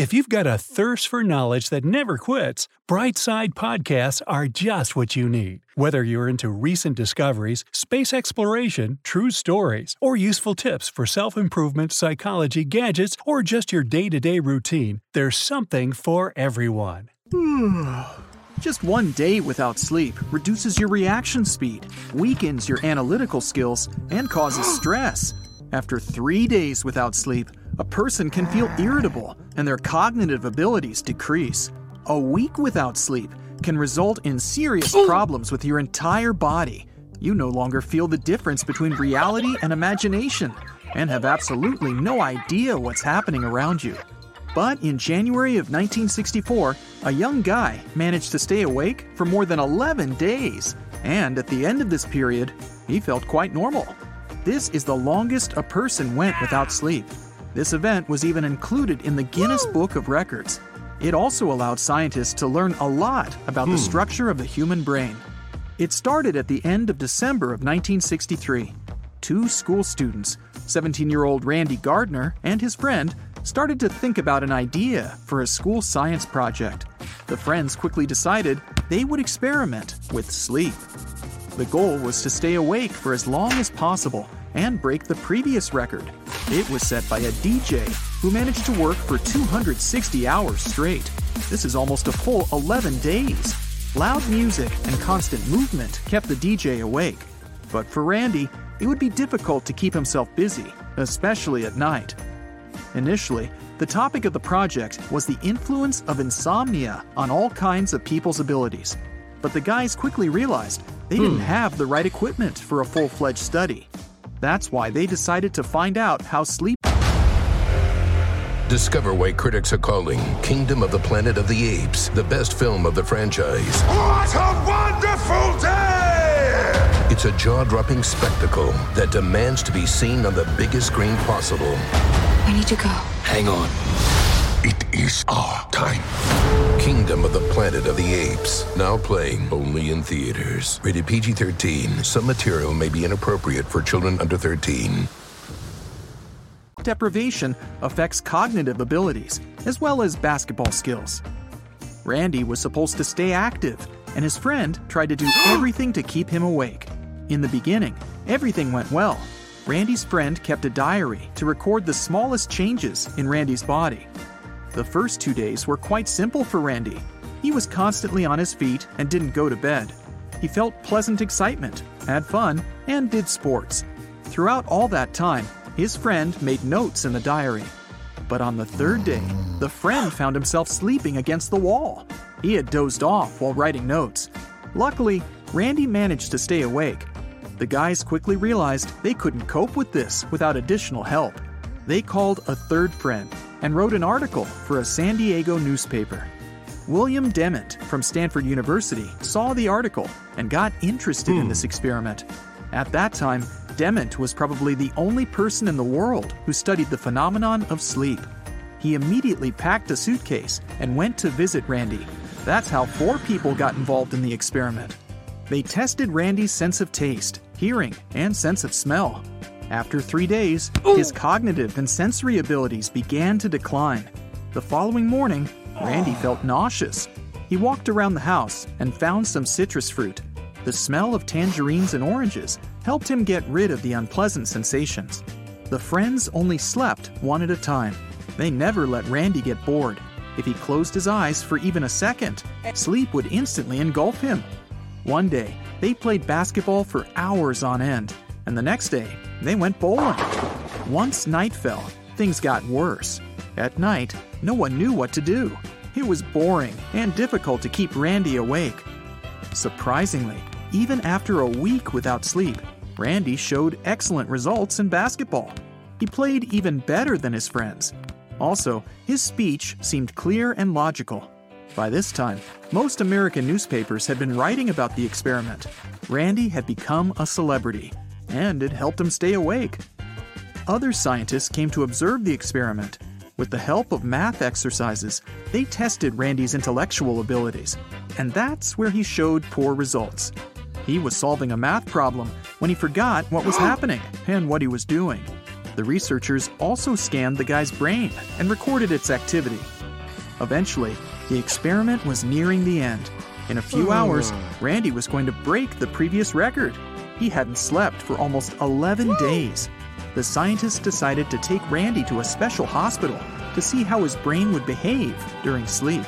If you've got a thirst for knowledge that never quits, Brightside Podcasts are just what you need. Whether you're into recent discoveries, space exploration, true stories, or useful tips for self improvement, psychology, gadgets, or just your day to day routine, there's something for everyone. Just one day without sleep reduces your reaction speed, weakens your analytical skills, and causes stress. After three days without sleep, a person can feel irritable and their cognitive abilities decrease. A week without sleep can result in serious problems with your entire body. You no longer feel the difference between reality and imagination and have absolutely no idea what's happening around you. But in January of 1964, a young guy managed to stay awake for more than 11 days. And at the end of this period, he felt quite normal. This is the longest a person went without sleep. This event was even included in the Guinness Book of Records. It also allowed scientists to learn a lot about the hmm. structure of the human brain. It started at the end of December of 1963. Two school students, 17 year old Randy Gardner and his friend, started to think about an idea for a school science project. The friends quickly decided they would experiment with sleep. The goal was to stay awake for as long as possible and break the previous record. It was set by a DJ who managed to work for 260 hours straight. This is almost a full 11 days. Loud music and constant movement kept the DJ awake. But for Randy, it would be difficult to keep himself busy, especially at night. Initially, the topic of the project was the influence of insomnia on all kinds of people's abilities. But the guys quickly realized they didn't hmm. have the right equipment for a full fledged study. That's why they decided to find out how sleep. Discover why critics are calling Kingdom of the Planet of the Apes the best film of the franchise. What a wonderful day! It's a jaw dropping spectacle that demands to be seen on the biggest screen possible. I need to go. Hang on. It is our time. Kingdom of the Planet of the Apes. Now playing only in theaters. Rated PG 13. Some material may be inappropriate for children under 13. deprivation affects cognitive abilities as well as basketball skills. Randy was supposed to stay active, and his friend tried to do everything to keep him awake. In the beginning, everything went well. Randy's friend kept a diary to record the smallest changes in Randy's body. The first two days were quite simple for Randy. He was constantly on his feet and didn't go to bed. He felt pleasant excitement, had fun, and did sports. Throughout all that time, his friend made notes in the diary. But on the third day, the friend found himself sleeping against the wall. He had dozed off while writing notes. Luckily, Randy managed to stay awake. The guys quickly realized they couldn't cope with this without additional help. They called a third friend and wrote an article for a San Diego newspaper. William Dement from Stanford University saw the article and got interested in this hmm. experiment. At that time, Dement was probably the only person in the world who studied the phenomenon of sleep. He immediately packed a suitcase and went to visit Randy. That's how four people got involved in the experiment. They tested Randy's sense of taste, hearing, and sense of smell. After three days, his cognitive and sensory abilities began to decline. The following morning, Randy felt nauseous. He walked around the house and found some citrus fruit. The smell of tangerines and oranges helped him get rid of the unpleasant sensations. The friends only slept one at a time. They never let Randy get bored. If he closed his eyes for even a second, sleep would instantly engulf him. One day, they played basketball for hours on end, and the next day, they went bowling. Once night fell, things got worse. At night, no one knew what to do. It was boring and difficult to keep Randy awake. Surprisingly, even after a week without sleep, Randy showed excellent results in basketball. He played even better than his friends. Also, his speech seemed clear and logical. By this time, most American newspapers had been writing about the experiment. Randy had become a celebrity, and it helped him stay awake. Other scientists came to observe the experiment. With the help of math exercises, they tested Randy's intellectual abilities, and that's where he showed poor results. He was solving a math problem when he forgot what was happening and what he was doing. The researchers also scanned the guy's brain and recorded its activity. Eventually, the experiment was nearing the end. In a few hours, hmm. Randy was going to break the previous record. He hadn't slept for almost 11 days. The scientists decided to take Randy to a special hospital to see how his brain would behave during sleep.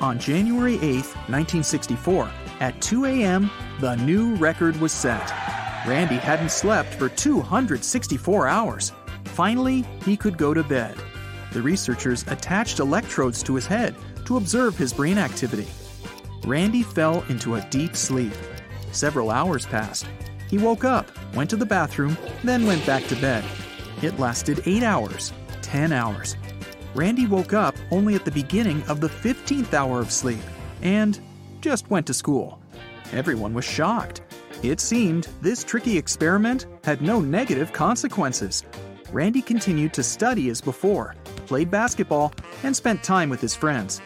On January 8, 1964, at 2 a.m., the new record was set. Randy hadn't slept for 264 hours. Finally, he could go to bed. The researchers attached electrodes to his head to observe his brain activity. Randy fell into a deep sleep. Several hours passed. He woke up, went to the bathroom, then went back to bed. It lasted 8 hours, 10 hours. Randy woke up only at the beginning of the 15th hour of sleep and just went to school. Everyone was shocked. It seemed this tricky experiment had no negative consequences. Randy continued to study as before, played basketball, and spent time with his friends.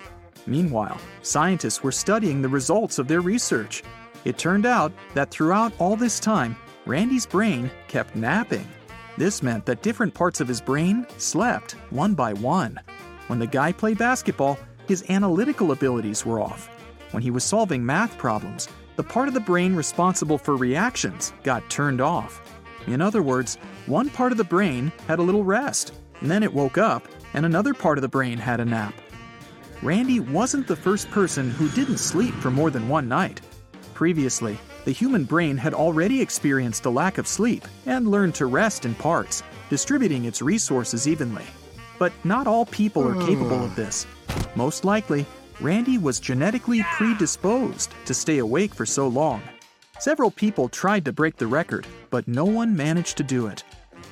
Meanwhile, scientists were studying the results of their research. It turned out that throughout all this time, Randy's brain kept napping. This meant that different parts of his brain slept one by one. When the guy played basketball, his analytical abilities were off. When he was solving math problems, the part of the brain responsible for reactions got turned off. In other words, one part of the brain had a little rest, and then it woke up, and another part of the brain had a nap. Randy wasn't the first person who didn't sleep for more than one night. Previously, the human brain had already experienced a lack of sleep and learned to rest in parts, distributing its resources evenly. But not all people are capable of this. Most likely, Randy was genetically predisposed to stay awake for so long. Several people tried to break the record, but no one managed to do it.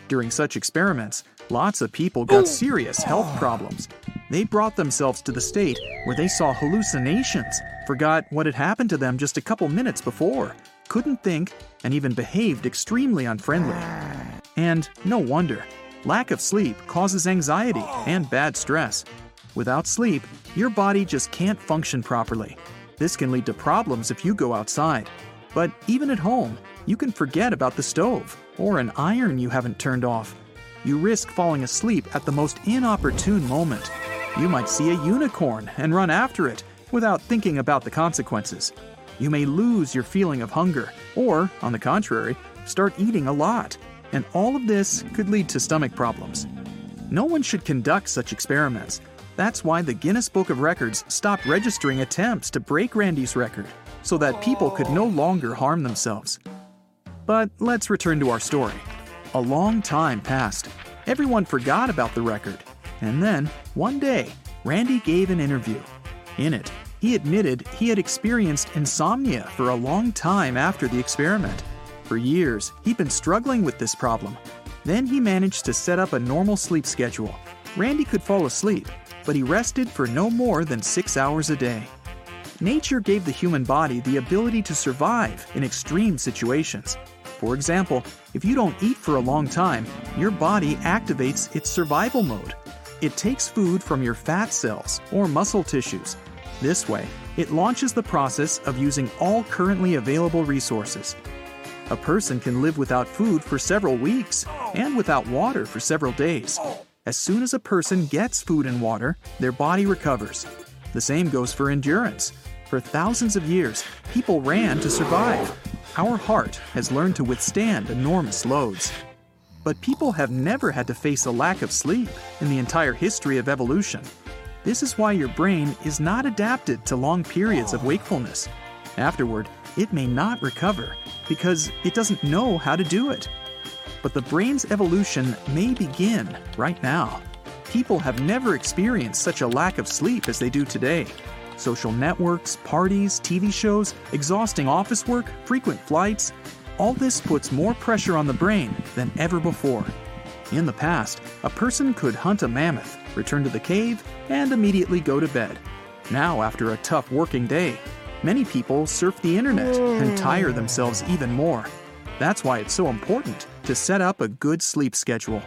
During such experiments, lots of people got serious health problems. They brought themselves to the state where they saw hallucinations, forgot what had happened to them just a couple minutes before, couldn't think, and even behaved extremely unfriendly. And no wonder, lack of sleep causes anxiety and bad stress. Without sleep, your body just can't function properly. This can lead to problems if you go outside. But even at home, you can forget about the stove or an iron you haven't turned off. You risk falling asleep at the most inopportune moment. You might see a unicorn and run after it without thinking about the consequences. You may lose your feeling of hunger, or, on the contrary, start eating a lot. And all of this could lead to stomach problems. No one should conduct such experiments. That's why the Guinness Book of Records stopped registering attempts to break Randy's record, so that people could no longer harm themselves. But let's return to our story. A long time passed. Everyone forgot about the record. And then, one day, Randy gave an interview. In it, he admitted he had experienced insomnia for a long time after the experiment. For years, he'd been struggling with this problem. Then he managed to set up a normal sleep schedule. Randy could fall asleep, but he rested for no more than six hours a day. Nature gave the human body the ability to survive in extreme situations. For example, if you don't eat for a long time, your body activates its survival mode. It takes food from your fat cells or muscle tissues. This way, it launches the process of using all currently available resources. A person can live without food for several weeks and without water for several days. As soon as a person gets food and water, their body recovers. The same goes for endurance. For thousands of years, people ran to survive. Our heart has learned to withstand enormous loads. But people have never had to face a lack of sleep in the entire history of evolution. This is why your brain is not adapted to long periods of wakefulness. Afterward, it may not recover because it doesn't know how to do it. But the brain's evolution may begin right now. People have never experienced such a lack of sleep as they do today. Social networks, parties, TV shows, exhausting office work, frequent flights, all this puts more pressure on the brain than ever before. In the past, a person could hunt a mammoth, return to the cave, and immediately go to bed. Now, after a tough working day, many people surf the internet and hmm. tire themselves even more. That's why it's so important to set up a good sleep schedule.